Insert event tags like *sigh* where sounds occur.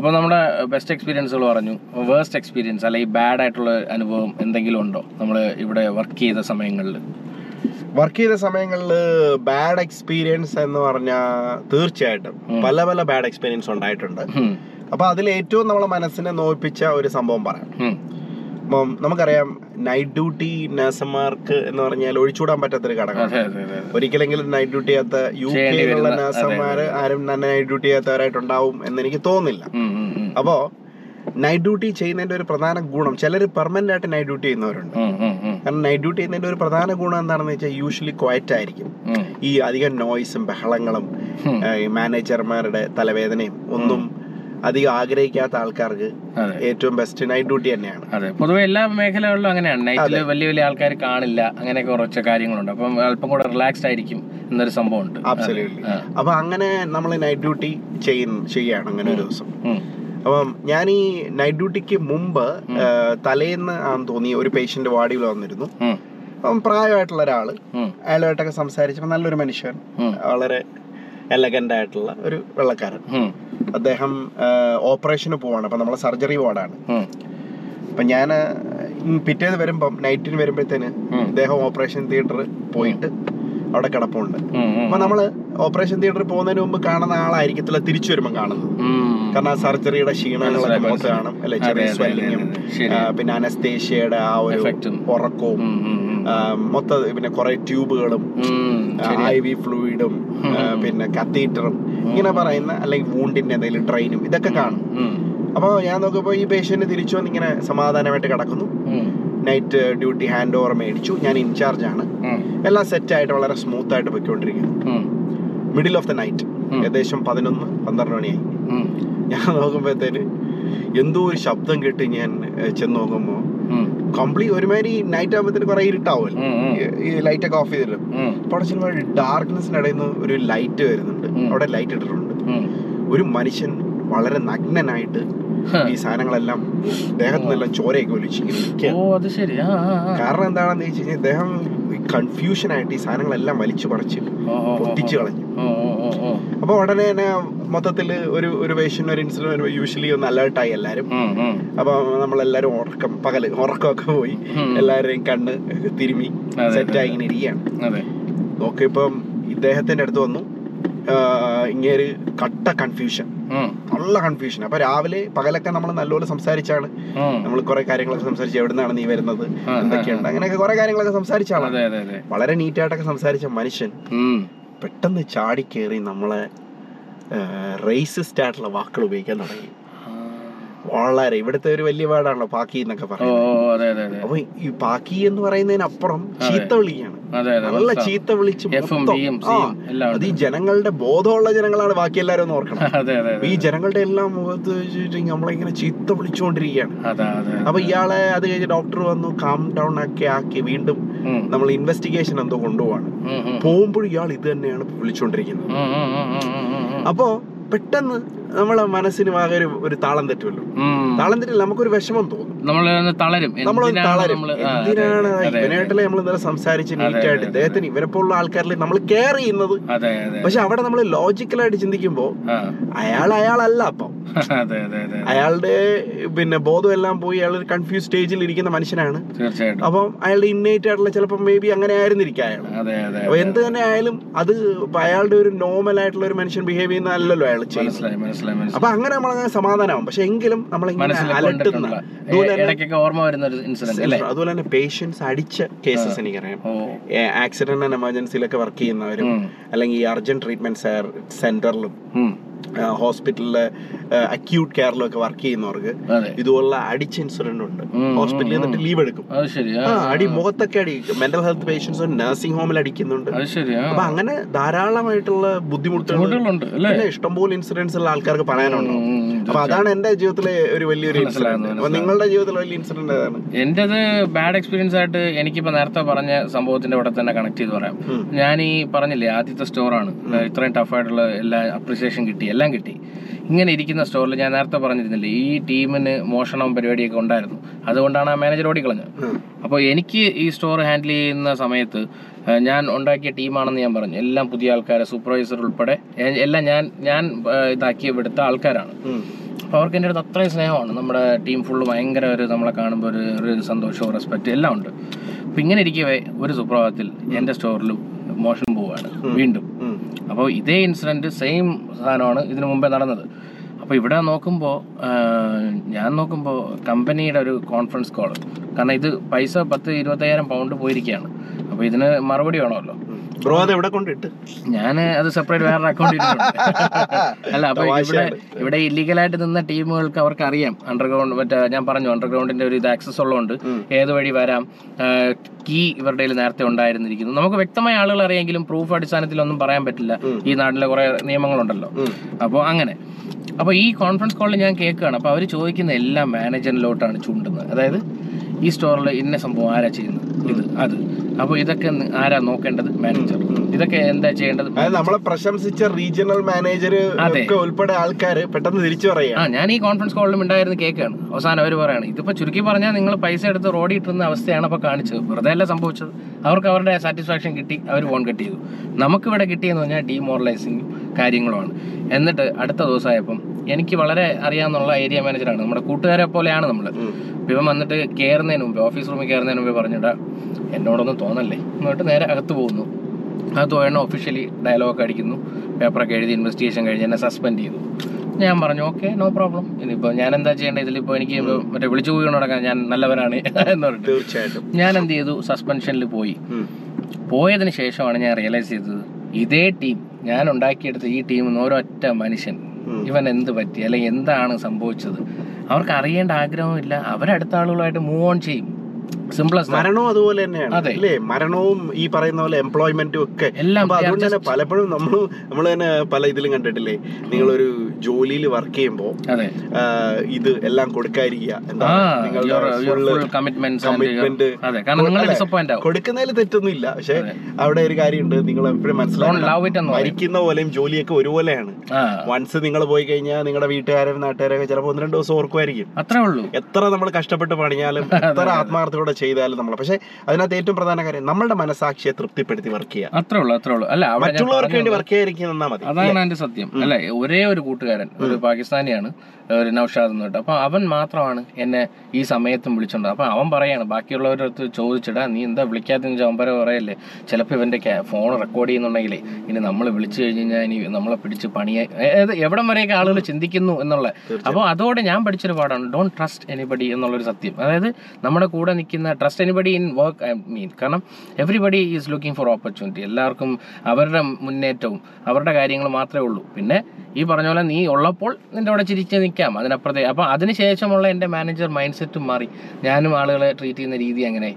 അപ്പോൾ നമ്മുടെ ബെസ്റ്റ് എക്സ്പീരിയൻസുകൾ പറഞ്ഞു. വേസ്റ്റ് എക്സ്പീരിയൻസ് അല്ലെങ്കിൽ ബാഡ് ആയിട്ടുള്ള അനുഭവം എന്തെങ്കിലും ഉണ്ടോ? നമ്മൾ ഇവിടെ വർക്ക് ചെയ്ത സമയങ്ങളിൽ. വർക്ക് ചെയ്ത സമയങ്ങളിൽ ബാഡ് എക്സ്പീരിയൻസ് എന്ന് പറഞ്ഞാൽ തീർച്ചയായിട്ടും പല പല ബാഡ് എക്സ്പീരിയൻസ് ഉണ്ടായിട്ടുണ്ട്. അപ്പൊ അതിൽ ഏറ്റവും നമ്മളെ മനസ്സിനെ നോയിപ്പിച്ച ഒരു സംഭവം പറയാം. ഉം. അപ്പം നമുക്കറിയാം നൈറ്റ് ഡ്യൂട്ടി നഴ്സുമാർക്ക് എന്ന് പറഞ്ഞാൽ ഒഴിച്ചുകൂടാൻ പറ്റാത്തൊരു ഘടകമാണ് ഒരിക്കലെങ്കിലും നൈറ്റ് ഡ്യൂട്ടി ചെയ്യാത്ത യു കെയിലുള്ള നഴ്സന്മാർ നഴ്സുമാർ ആരും തന്നെ നൈറ്റ് ഡ്യൂട്ടി ചെയ്യാത്തവരായിട്ടുണ്ടാവും എന്ന് എനിക്ക് തോന്നുന്നില്ല. അപ്പോ നൈറ്റ് ഡ്യൂട്ടി ചെയ്യുന്നതിന്റെ ഒരു പ്രധാന ഗുണം ചിലർ പെർമനന്റ് ആയിട്ട് നൈറ്റ് ഡ്യൂട്ടി ചെയ്യുന്നവരുണ്ട്. കാരണം നൈറ്റ് ഡ്യൂട്ടി ചെയ്യുന്നതിന്റെ ഒരു പ്രധാന ഗുണം എന്താണെന്ന് വെച്ചാൽ യൂഷ്വലി ക്വയറ്റ് ആയിരിക്കും. ഈ അധികം നോയ്സും ബഹളങ്ങളും മാനേജർമാരുടെ തലവേദനയും ഒന്നും അധികം ആഗ്രഹിക്കാത്ത ആൾക്കാർക്ക് ഏറ്റവും ബെസ്റ്റ് നൈറ്റ് ഡ്യൂട്ടി തന്നെയാണ്. അതെ. പൊതുവെ എല്ലാ മേഖലകളിലും അങ്ങനെയാണ് നൈറ്റിൽ വലിയ വലിയ ആൾക്കാർ കാണില്ല. അങ്ങനെയൊക്കെ കുറച്ച് കാര്യങ്ങളുണ്ട്. അപ്പം അല്പം കൂടെ റിലാക്സ്ഡ് ആയിരിക്കും എന്നൊരു സംഭവം ഉണ്ട്. അപ്പൊ അങ്ങനെ നമ്മൾ നൈറ്റ് ഡ്യൂട്ടി ചെയ്യാണ് അങ്ങനെ ഒരു ദിവസം. അപ്പം ഞാൻ ഈ നൈറ്റ് ഡ്യൂട്ടിക്ക് മുമ്പ് തലേന്ന് ആണെന്ന് തോന്നി ഒരു പേഷ്യന്റ് വാർഡിൽ വന്നിരുന്നു. അപ്പം പ്രായമായിട്ടുള്ള ഒരാൾ. അയാളുമായിട്ടൊക്കെ സംസാരിച്ചപ്പോൾ നല്ലൊരു മനുഷ്യൻ. വളരെ എലഗന്റ് ആയിട്ടുള്ള ഒരു വെള്ളക്കാരൻ. അദ്ദേഹം ഓപ്പറേഷന് പോവാണ്. അപ്പം നമ്മളെ സർജറി വാർഡാണ്. അപ്പൊ ഞാൻ പിറ്റേന്ന് വരുമ്പം നൈറ്റിന് വരുമ്പോഴത്തേന് അദ്ദേഹം ഇദ്ദേഹം ഓപ്പറേഷൻ തിയേറ്ററിൽ പോയിട്ട് അവിടെ കിടപ്പുണ്ട്. അപ്പൊ നമ്മൾ ഓപ്പറേഷൻ തിയേറ്ററിൽ പോകുന്നതിന് മുമ്പ് കാണുന്ന ആളായിരിക്കത്തില്ല തിരിച്ചു വരുമ്പോൾ കാണുന്നത്. കാരണം ആ സർജറിയുടെ ക്ഷീണങ്ങളൊക്കെ മുഖത്ത്. കാണും അല്ലെ? ചെറിയ സ്വെല്ലിങ്ങും. പിന്നെ അനസ്തേഷ്യയുടെ ആ ഒരു ഉറക്കവും മൊത്ത പിന്നെ കുറെ ട്യൂബുകളും. ഐ വി ഫ്ലൂയിഡും പിന്നെ കത്തീറ്ററും ഇങ്ങനെ പറയുന്ന അല്ലെങ്കിൽ വൂണ്ടിന്റെ എന്തെങ്കിലും ട്രെയിനും ഇതൊക്കെ കാണും. അപ്പൊ അപ്പോൾ ഞാൻ നോക്കുമ്പോൾ ഈ പേഷ്യന്റ് തിരിച്ചു വന്ന് ഇങ്ങനെ സമാധാനമായിട്ട് കിടക്കുന്നു. നൈറ്റ് ഡ്യൂട്ടി ഹാൻഡ് ഓവർ മേടിച്ചു. ഞാൻ ഇൻചാർജ് ആണ്. എല്ലാം സെറ്റ് ആയിട്ട് വളരെ സ്മൂത്ത് ആയിട്ട് പൊയ്ക്കൊണ്ടിരിക്കുന്നു. മിഡിൽ ഓഫ് ദ നൈറ്റ് ഏകദേശം പതിനൊന്ന് പന്ത്രണ്ട് മണിയായി. ഞാൻ നോക്കുമ്പോഴത്തേന് എന്തോ ഒരു ശബ്ദം കേട്ട് ഞാൻ ചെന്ന് നോക്കുമ്പോൾ ഉം. കംപ്ലീറ്റ് ഒരുമാതിരി നൈറ്റ് ആകുമ്പോഴത്തേന് കുറെ ഇരുട്ടാവുമല്ലോ. ഈ- ലൈറ്റ് ഒക്കെ ഓഫ് ചെയ്തിട്ട്. അവിടെ സിനിമ ഡാർക്ക്നെസ്സിന്റെ ഇടയിൽ നിന്ന് ഒരു ലൈറ്റ് വരുന്നുണ്ട്. അവിടെ ലൈറ്റ് ഇട്ടിട്ടുണ്ട്. ഒരു മനുഷ്യൻ വളരെ നഗ്നനായിട്ട്. ഈ സാധനങ്ങളെല്ലാം ദേഹത്തുനിന്നെല്ലാം ചോരയൊക്കെ ഒലിച്ച്. കാരണം എന്താണെന്ന് വെച്ച് കഴിഞ്ഞാൽ ഇദ്ദേഹം കൺഫ്യൂഷൻ ആയിട്ട് ഈ സാധനങ്ങളെല്ലാം വലിച്ചു പറിച്ച് പൊട്ടിച്ചു കളഞ്ഞു. അപ്പൊ ഉടനെ തന്നെ മൊത്തത്തിൽ ഒരു ഒരു പേഷ്യന്റ് ഒരു ഇൻസിഡന്റ് വരുമ്പോൾ യൂഷ്വലി ഒന്ന് അലേർട്ടായി എല്ലാരും. അപ്പൊ നമ്മളെല്ലാരും ഉറക്കം പകൽ ഉറക്കമൊക്കെ പോയി. എല്ലാവരുടെയും കണ്ണ് തിരുമി സെറ്റായി ഇങ്ങനെ ഇരിക്കുകയാണ്. നോക്കിയപ്പം ഇദ്ദേഹത്തിന്റെ അടുത്ത് വന്നു. ഇങ്ങനെ ഒരു കട്ട കൺഫ്യൂഷൻ നല്ല കൺഫ്യൂഷൻ അപ്പൊ രാവിലെ പകലൊക്കെ നമ്മൾ നല്ലപോലെ സംസാരിച്ചാണ് നമ്മൾ കുറെ കാര്യങ്ങളൊക്കെ സംസാരിച്ച് എവിടുന്നാണ് നീ വരുന്നത്? എന്തൊക്കെയുണ്ട്? അങ്ങനെയൊക്കെ കുറെ കാര്യങ്ങളൊക്കെ സംസാരിച്ചാണ് വളരെ നീറ്റായിട്ടൊക്കെ സംസാരിച്ച മനുഷ്യൻ. പെട്ടെന്ന് ചാടി കയറി നമ്മളെ റേസിസ്റ്റ് ആയിട്ടുള്ള വാക്കുകൾ ഉപയോഗിക്കാൻ തുടങ്ങി. വളരെ ഇവിടുത്തെ ഒരു വലിയ വേർഡാണല്ലോ പാക്കി എന്നൊക്കെ പറയുന്നത്. അപ്പൊ ഈ പാക്കി എന്ന് പറയുന്നതിനപ്പുറം ചീത്ത വിളിയാണ്. നല്ല ചീത്ത വിളിച്ച് അത് ഈ ജനങ്ങളുടെ ബോധമുള്ള ജനങ്ങളാണ് ബാക്കി എല്ലാരും ഒന്ന് ഓർക്കണം. *laughs* ഈ ജനങ്ങളുടെ എല്ലാം മുഖത്ത് വെച്ചിട്ട് നമ്മളിങ്ങനെ ചീത്ത വിളിച്ചുകൊണ്ടിരിക്കുകയാണ്. അപ്പൊ ഇയാളെ അത് കഴിഞ്ഞ് ഡോക്ടർ വന്നു കാം ഡൗൺ ആക്കി ആക്കി വീണ്ടും നമ്മൾ ഇൻവെസ്റ്റിഗേഷൻ എന്തോ കൊണ്ടുപോവാണ്. പോകുമ്പോഴും ഇയാൾ ഇത് തന്നെയാണ് വിളിച്ചുകൊണ്ടിരിക്കുന്നത്. അപ്പോ പെട്ടെന്ന് നമ്മളെ മനസ്സിനും ആകെ ഒരു ഒരു താളം തെറ്റുമല്ലോ. താളം തെറ്റില്ല നമുക്കൊരു വിഷമം തോന്നും. നമ്മൾ തളരും. നമ്മൾ എന്തിനാണ് തളരും. എന്തിനാണ് ഇവനായിട്ടല്ലേ നമ്മൾ ഇന്നലെ സംസാരിച്ച് നീറ്റായിട്ട് ഇദ്ദേഹത്തിന് ഇവരെ പോലുള്ള ആൾക്കാരിൽ നമ്മൾ കെയർ ചെയ്യുന്നത്. പക്ഷെ അവിടെ നമ്മൾ ലോജിക്കലായിട്ട് ചിന്തിക്കുമ്പോ. അയാൾ അയാളല്ല അപ്പം. അയാളുടെ പിന്നെ ബോധം എല്ലാം പോയി അയാൾ ഒരു കൺഫ്യൂസ് സ്റ്റേജിൽ ഇരിക്കുന്ന മനുഷ്യനാണ്. അപ്പം അയാളുടെ ഇന്നേറ്റ് ആയിട്ടുള്ള ചിലപ്പോൾ മേ ബി അങ്ങനെ ആയിരുന്നിരിക്കും അയാൾ. അപ്പൊ എന്ത് തന്നെ ആയാലും അത് അയാളുടെ ഒരു നോർമൽ ആയിട്ടുള്ള ഒരു മനുഷ്യൻ ബിഹേവ് ചെയ്യുന്ന അല്ലല്ലോ അയാൾ ചെയ്യുന്നത്. അപ്പൊ അങ്ങനെ നമ്മൾ അങ്ങനെ സമാധാനമാവും. പക്ഷെ എങ്കിലും മനസ്സിൽ അലട്ടുന്ന. ഇടയ്ക്കൊക്കെ ഓർമ്മ വരുന്ന ഒരു ഇൻസിഡന്റ് അല്ലേ? അതുപോലെ തന്നെ പേഷ്യൻസ് അടിച്ച കേസസ് എനിക്കറിയാം. ആക്സിഡന്റ് ആൻഡ് എമർജൻസിയിലൊക്കെ വർക്ക് ചെയ്യുന്നവരും അല്ലെങ്കിൽ ഈ അർജന്റ് ട്രീറ്റ്മെന്റ് സെന്ററിലും. ഹോസ്പിറ്റലിലെ അക്യൂട്ട് കെയറിലൊക്കെ വർക്ക് ചെയ്യുന്നവർക്ക് ഇതുപോലുള്ള അടിച്ച ഇൻസിഡന്റ് ഉണ്ട്. ഹോസ്പിറ്റലിൽ നിന്നിട്ട് ലീവ് എടുക്കും. അടി മുഖത്തൊക്കെ അടി മെന്റൽ ഹെൽത്ത് പേഷ്യൻസ് നഴ്സിംഗ് ഹോമിൽ അടിക്കുന്നുണ്ട്. അപ്പൊ അങ്ങനെ ധാരാളമായിട്ടുള്ള ബുദ്ധിമുട്ടുകളുണ്ട് പിന്നെ ഇഷ്ടംപോലെ ഇൻസിഡൻസ് ഉള്ള ആൾക്കാർക്ക് പറയാനുണ്ടോ. അപ്പൊ അതാണ് എന്റെ ജീവിതത്തിലെ ഒരു വലിയൊരു ഇൻസിഡന്റ് അപ്പൊ നിങ്ങളുടെ ജീവിതത്തിലെ വലിയ ഇൻസിഡന്റ് ഏതാണ്? എന്റേത് ബാഡ് എക്സ്പീരിയൻസ് ആയിട്ട് എനിക്കിപ്പോ നേരത്തെ പറഞ്ഞ സംഭവത്തിന്റെ കൂടെ തന്നെ കണക്ട് ചെയ്ത് പറയാം. ഞാൻ ഈ പറഞ്ഞില്ലേ ആദ്യത്തെ സ്റ്റോറാണ് ഇത്രയും ടഫായിട്ടുള്ള എല്ലാ അപ്രിസിയേഷൻ കിട്ടി എല്ലാം കിട്ടി. ഇങ്ങനെ ഇരിക്കുന്ന സ്റ്റോറിൽ ഞാൻ നേരത്തെ പറഞ്ഞിരുന്നില്ലേ ഈ ടീമിന് മോഷണം പരിപാടിയൊക്കെ ഉണ്ടായിരുന്നു. അതുകൊണ്ടാണ് ആ മാനേജർ ഓടിക്കളഞ്ഞത്. അപ്പോൾ എനിക്ക് ഈ സ്റ്റോർ ഹാൻഡിൽ ചെയ്യുന്ന സമയത്ത് ഞാൻ ഉണ്ടാക്കിയ ടീമാണെന്ന് ഞാൻ പറഞ്ഞു. എല്ലാം പുതിയ ആൾക്കാരെ സൂപ്പർവൈസർ ഉൾപ്പെടെ എല്ലാം ഞാൻ ഞാൻ ഇതാക്കി എടുത്ത ആൾക്കാരാണ്. അപ്പോൾ അവർക്ക് എന്റെ അടുത്ത് അത്രയും സ്നേഹമാണ്. നമ്മുടെ ടീം ഫുള്ള് ഭയങ്കര ഒരു നമ്മളെ കാണുമ്പോൾ ഒരു ഒരു സന്തോഷവും റെസ്പെക്റ്റ് എല്ലാം ഉണ്ട്. അപ്പോൾ ഇങ്ങനെ ഇരിക്കവേ ഒരു സുപ്രഭാതത്തിൽ എന്റെ സ്റ്റോറിലും മോഷണം പോവുകയാണ്. വീണ്ടും. അപ്പോൾ ഇതേ ഇൻസിഡന്റ് സെയിം സാധനമാണ് ഇതിനു മുമ്പേ നടന്നത്. അപ്പോൾ ഇവിടെ നോക്കുമ്പോൾ ഞാൻ നോക്കുമ്പോൾ കമ്പനിയുടെ ഒരു കോൺഫറൻസ് കോൾ കാരണം ഇത് പൈസ പത്ത് ഇരുപത്തയ്യായിരം പൗണ്ട് പോയിരിക്കുകയാണ്. അപ്പോൾ ഇതിന് മറുപടി വേണമല്ലോ. ബ്രോ അത് എവിടെ കൊണ്ടിട്ട് ഞാൻ അത് സെപ്പറേറ്റ് വേറെ അക്കൗണ്ട് അല്ല അപ്പൊ ഇവിടെ ഇവിടെ ഇല്ലീഗലായിട്ട് നിന്ന ടീമുകൾക്ക് അവർക്ക് അറിയാം അണ്ടർഗ്രൗണ്ട് മറ്റേ ഞാൻ പറഞ്ഞു അണ്ടർഗ്രൗണ്ടിന്റെ ഒരു ഇത് ആക്സസ് ഉള്ളതുകൊണ്ട്. ഏത് വഴി വരാം കീ ഇവരുടെ നേരത്തെ ഉണ്ടായിരുന്നിരിക്കുന്നു. നമുക്ക് വ്യക്തമായ ആളുകൾ അറിയാമെങ്കിലും പ്രൂഫ് അടിസ്ഥാനത്തിലൊന്നും പറയാൻ പറ്റില്ല. ഈ നാട്ടിലെ കുറെ നിയമങ്ങളുണ്ടല്ലോ. അപ്പോൾ അങ്ങനെ. അപ്പോൾ ഈ കോൺഫറൻസ് കോളിൽ ഞാൻ കേൾക്കുകയാണ്. അപ്പോൾ അവർ ചോദിക്കുന്ന എല്ലാം മാനേജറിലോട്ടാണ് ചൂണ്ടുന്നത്. അതായത് ഈ സ്റ്റോറിൽ ഇന്ന സംഭവം ആരാ ചെയ്യുന്നത്? ഇത് അത്. അപ്പോൾ ഇതൊക്കെ ആരാ നോക്കേണ്ടത്? മാനേജർ ഇതൊക്കെ എന്താ ചെയ്യേണ്ടത്? നമ്മളെ പ്രശംസിച്ച റീജിയണൽ മാനേജർ ഉൾപ്പെടെ ആൾക്കാർ പെട്ടെന്ന് തിരിച്ചു പറയാ ഞാൻ ഈ കോൺഫറൻസ് കോളിലും ഉണ്ടായിരുന്ന കേൾക്കുകയാണ് അവസാനം അവർ പറയാണ് ഇതിപ്പോ ചുരുക്കി പറഞ്ഞാൽ നിങ്ങൾ പൈസ എടുത്ത് റോഡിൽ ഇട്ടുന്ന അവസ്ഥയാണ് അപ്പോൾ കാണിച്ചത്. വെറുതെ അല്ല സംഭവിച്ചത്. അവർക്ക് അവരുടെ സാറ്റിസ്ഫാക്ഷൻ കിട്ടി അവർ ഫോൺ കട്ട് ചെയ്തു. നമുക്കിവിടെ കിട്ടിയെന്ന് പറഞ്ഞാൽ ഡീമോറലൈസിങ് കാര്യങ്ങളുമാണ്. എന്നിട്ട് അടുത്ത ദിവസമായപ്പം എനിക്ക് വളരെ അറിയാവുന്നുള്ള ഏരിയ മാനേജറാണ് നമ്മുടെ കൂട്ടുകാരെ പോലെയാണ് നമ്മൾ ഇവൻ വന്നിട്ട് കയറുന്നതിന് മുമ്പ് ഓഫീസ് റൂമിൽ കയറുന്നതിന് മുമ്പ് പറഞ്ഞിട്ടാ എന്നോടൊന്നും തോന്നല്ലേ? എന്നിട്ട് നേരെ അകത്ത് പോകുന്നു. അകത്ത് പോയെണ്ണം ഒഫീഷ്യലി ഡയലോഗ് അടിക്കുന്നു. പേപ്പറൊക്കെ എഴുതി ഇൻവെസ്റ്റിഗേഷൻ കഴിഞ്ഞ് എന്നെ സസ്പെൻഡ് ചെയ്തു. ഞാൻ പറഞ്ഞു ഓക്കെ നോ പ്രോബ്ലം ഇനിയിപ്പോൾ ഞാൻ എന്താ ചെയ്യേണ്ടത്? ഇതിലിപ്പോൾ എനിക്ക് മറ്റേ വിളിച്ചു പോയി നടക്കാൻ ഞാൻ നല്ലവനാണ്. *laughs* എന്ന് പറഞ്ഞു തീർച്ചയായിട്ടും. ഞാൻ എന്ത് ചെയ്തു? സസ്പെൻഷനിൽ പോയി. പോയതിന് ശേഷമാണ് ഞാൻ റിയലൈസ് ചെയ്തത് ഇതേ ടീം ഞാൻ ഉണ്ടാക്കിയെടുത്ത ഈ ടീമിൽ നിന്ന് ഒരൊറ്റ മനുഷ്യൻ. ഇവൻ എന്ത് പറ്റി? അല്ലെങ്കിൽ എന്താണ് സംഭവിച്ചത്? അവർക്ക് അറിയേണ്ട ആഗ്രഹമില്ല അവരടുത്ത ആളുകളായിട്ട് മൂവ് ഓൺ ചെയ്യും. മരണവും അതുപോലെ തന്നെയാണ് അല്ലേ? മരണവും ഈ പറയുന്ന പോലെ എംപ്ലോയ്മെന്റും ഒക്കെ. എല്ലാം അതുകൊണ്ട് തന്നെ പലപ്പോഴും നമ്മൾ നമ്മൾ തന്നെ പല ഇതിലും കണ്ടിട്ടില്ലേ? നിങ്ങളൊരു ജോലിയിൽ വർക്ക് ചെയ്യുമ്പോൾ ഇത് എല്ലാം കൊടുക്കാതിരിക്കുക. എന്താ നിങ്ങളുടെ കൊടുക്കുന്നതിൽ തെറ്റൊന്നും ഇല്ല പക്ഷെ അവിടെ ഒരു കാര്യമുണ്ട് നിങ്ങൾ എപ്പോഴും മനസ്സിലാവും മരിക്കുന്ന പോലെയും ജോലിയൊക്കെ ഒരുപോലെയാണ്. വൺസ് നിങ്ങൾ പോയി കഴിഞ്ഞാൽ നിങ്ങളുടെ വീട്ടുകാരും നാട്ടുകാരൊക്കെ ചിലപ്പോൾ ഒന്ന് രണ്ട് ദിവസം ഓർക്കുമായിരിക്കും. അത്രേ ഉള്ളൂ. എത്ര നമ്മൾ കഷ്ടപ്പെട്ട് പണിഞ്ഞാലും *laughs* എത്ര ആത്മാർത്ഥത്തോടെ ചെയ്താലും നമ്മൾ. പക്ഷെ അതിനകത്ത് ഏറ്റവും പ്രധാന കാര്യം നമ്മളുടെ മനസാക്ഷിയെ തൃപ്തിപ്പെടുത്തി വർക്ക് ചെയ്യുക. അത്രേ ഉള്ളൂ അത്രേ ഉള്ളൂ. അല്ല മറ്റുള്ളവർക്ക് വേണ്ടി വർക്ക് ചെയ്യാതിരിക്കുന്ന മതി. അതാണ് എന്റെ സത്യം. അല്ലെ ഒരേ ഒരു കൂട്ടുകാരൻ ഒരു പാകിസ്ഥാനിയാണ് ഒരു നൌഷാദ് എന്ന് കേട്ടോ അപ്പൊ അവൻ മാത്രമാണ് എന്നെ ഈ സമയത്തും വിളിച്ചോണ്ട് അപ്പൊ അവൻ പറയാണ് ബാക്കിയുള്ളവരുടെ അടുത്ത് ചോദിച്ചിടാ നീ എന്താ വിളിക്കാത്തെന്ന് ചമ്പര പറയല്ലേ ചിലപ്പോൾ ഇവന്റെ ഫോൺ റെക്കോർഡ് ചെയ്യുന്നുണ്ടെങ്കിലേ ഇനി നമ്മൾ വിളിച്ചു കഴിഞ്ഞ് കഴിഞ്ഞാൽ ഇനി നമ്മളെ പിടിച്ച് പണിയെ അതായത് എവിടം വരെയൊക്കെ ആളുകൾ ചിന്തിക്കുന്നു എന്നുള്ള. അപ്പോൾ അതോടെ ഞാൻ പഠിച്ചൊരു പാടാണ് ഡോണ്ട് ട്രസ്റ്റ് എനിബഡി എന്നുള്ളൊരു സത്യം. അതായത് നമ്മുടെ കൂടെ നിൽക്കുന്ന trust anybody in work I mean കാരണം everybody is looking for opportunity എല്ലാവർക്കും അവരുടെ മുന്നേറ്റവും അവരുടെ കാര്യങ്ങൾ മാത്രമേ ഉള്ളൂ. പിന്നെ ഈ പറഞ്ഞ പോലെ നീ ഉള്ളപ്പോൾ നിന്റെ അവിടെ ചിരിച്ച് നിൽക്കാം. അതിനപ്പുറത്തെ അപ്പോൾ അതിനുശേഷമുള്ള എന്റെ മാനേജർ മൈൻഡ് സെറ്റും മാറി. ഞാനും ആളുകളെ ട്രീറ്റ് ചെയ്യുന്ന രീതി അങ്ങനെ